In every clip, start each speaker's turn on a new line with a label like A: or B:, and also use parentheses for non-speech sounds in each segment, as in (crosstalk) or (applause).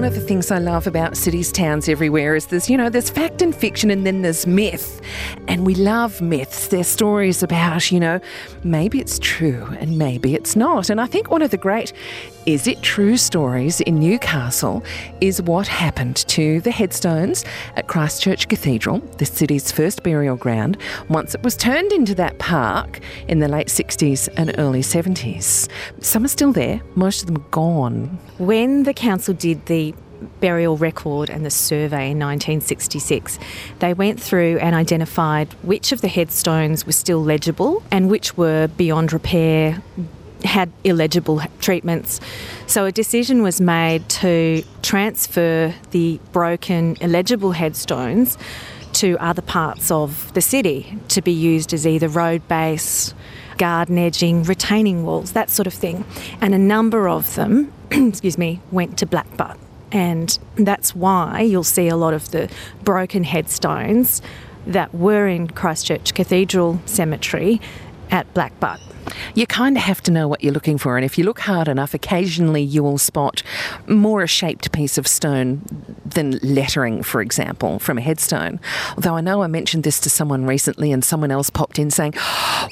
A: one of the things I love about cities, towns everywhere is there's, you know, there's fact and fiction and then there's myth. And we love myths. They're stories about, you know, maybe it's true and maybe it's not. And I think one of the great is it true stories in Newcastle is what happened to the headstones at Christchurch Cathedral, the city's first burial ground, once it was turned into that park in the late 60s and early 70s. Some are still there, most of them are gone.
B: When the council did the burial record and the survey in 1966, they went through and identified which of the headstones were still legible and which were beyond repair, had illegible treatments. So a decision was made to transfer the broken, illegible headstones to other parts of the city to be used as either road base, garden edging, retaining walls, that sort of thing. And a number of them, (clears throat) excuse me, went to Blackbutt. And that's why you'll see a lot of the broken headstones that were in Christchurch Cathedral Cemetery at Blackbutt.
A: You kind of have to know what you're looking for, and if you look hard enough, occasionally you will spot more a shaped piece of stone than lettering, for example, from a headstone. Although I know I mentioned this to someone recently, and someone else popped in saying,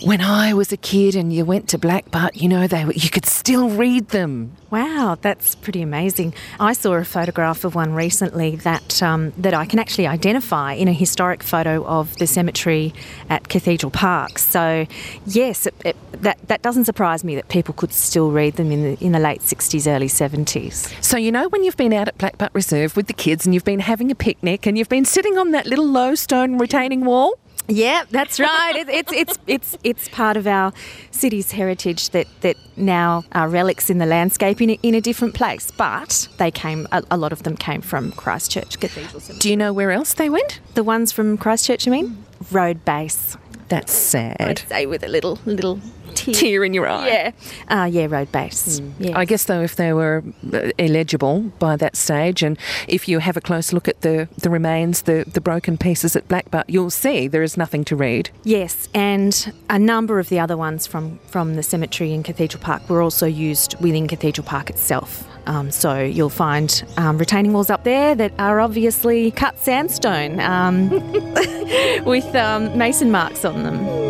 A: "When I was a kid and you went to Blackbutt, you know they were, you could still read them."
B: Wow, that's pretty amazing. I saw a photograph of one recently that um, that I can actually identify in a historic photo of the cemetery at Cathedral Park. So, yes, it, it, that that doesn't surprise me that people could still read them in the in the late sixties, early seventies.
A: So you know when you've been out at Blackbutt Reserve with the kids and you've been having a picnic and you've been sitting on that little low stone retaining wall.
B: Yeah, that's right. it, it's it's it's it's part of our city's heritage that that now are relics in the landscape in a, in a different place. But they came. A, a lot of them came from Christchurch Cathedral.
A: Do you know where else they went?
B: The ones from Christchurch, you mean? Road base.
A: That's sad.
B: I'd say with a little little tear, (laughs)
A: Tear in your eye.
B: Yeah, uh, yeah, road base. Yeah.
A: I guess though, if they were uh, illegible by that stage, and if you have a close look at the, the remains, the, the broken pieces at Blackbutt, you'll see there is nothing to read.
B: Yes, and a number of the other ones from, from the cemetery in Cathedral Park were also used within Cathedral Park itself. Um, so you'll find um, retaining walls up there that are obviously cut sandstone um, (laughs) with um, mason marks on them.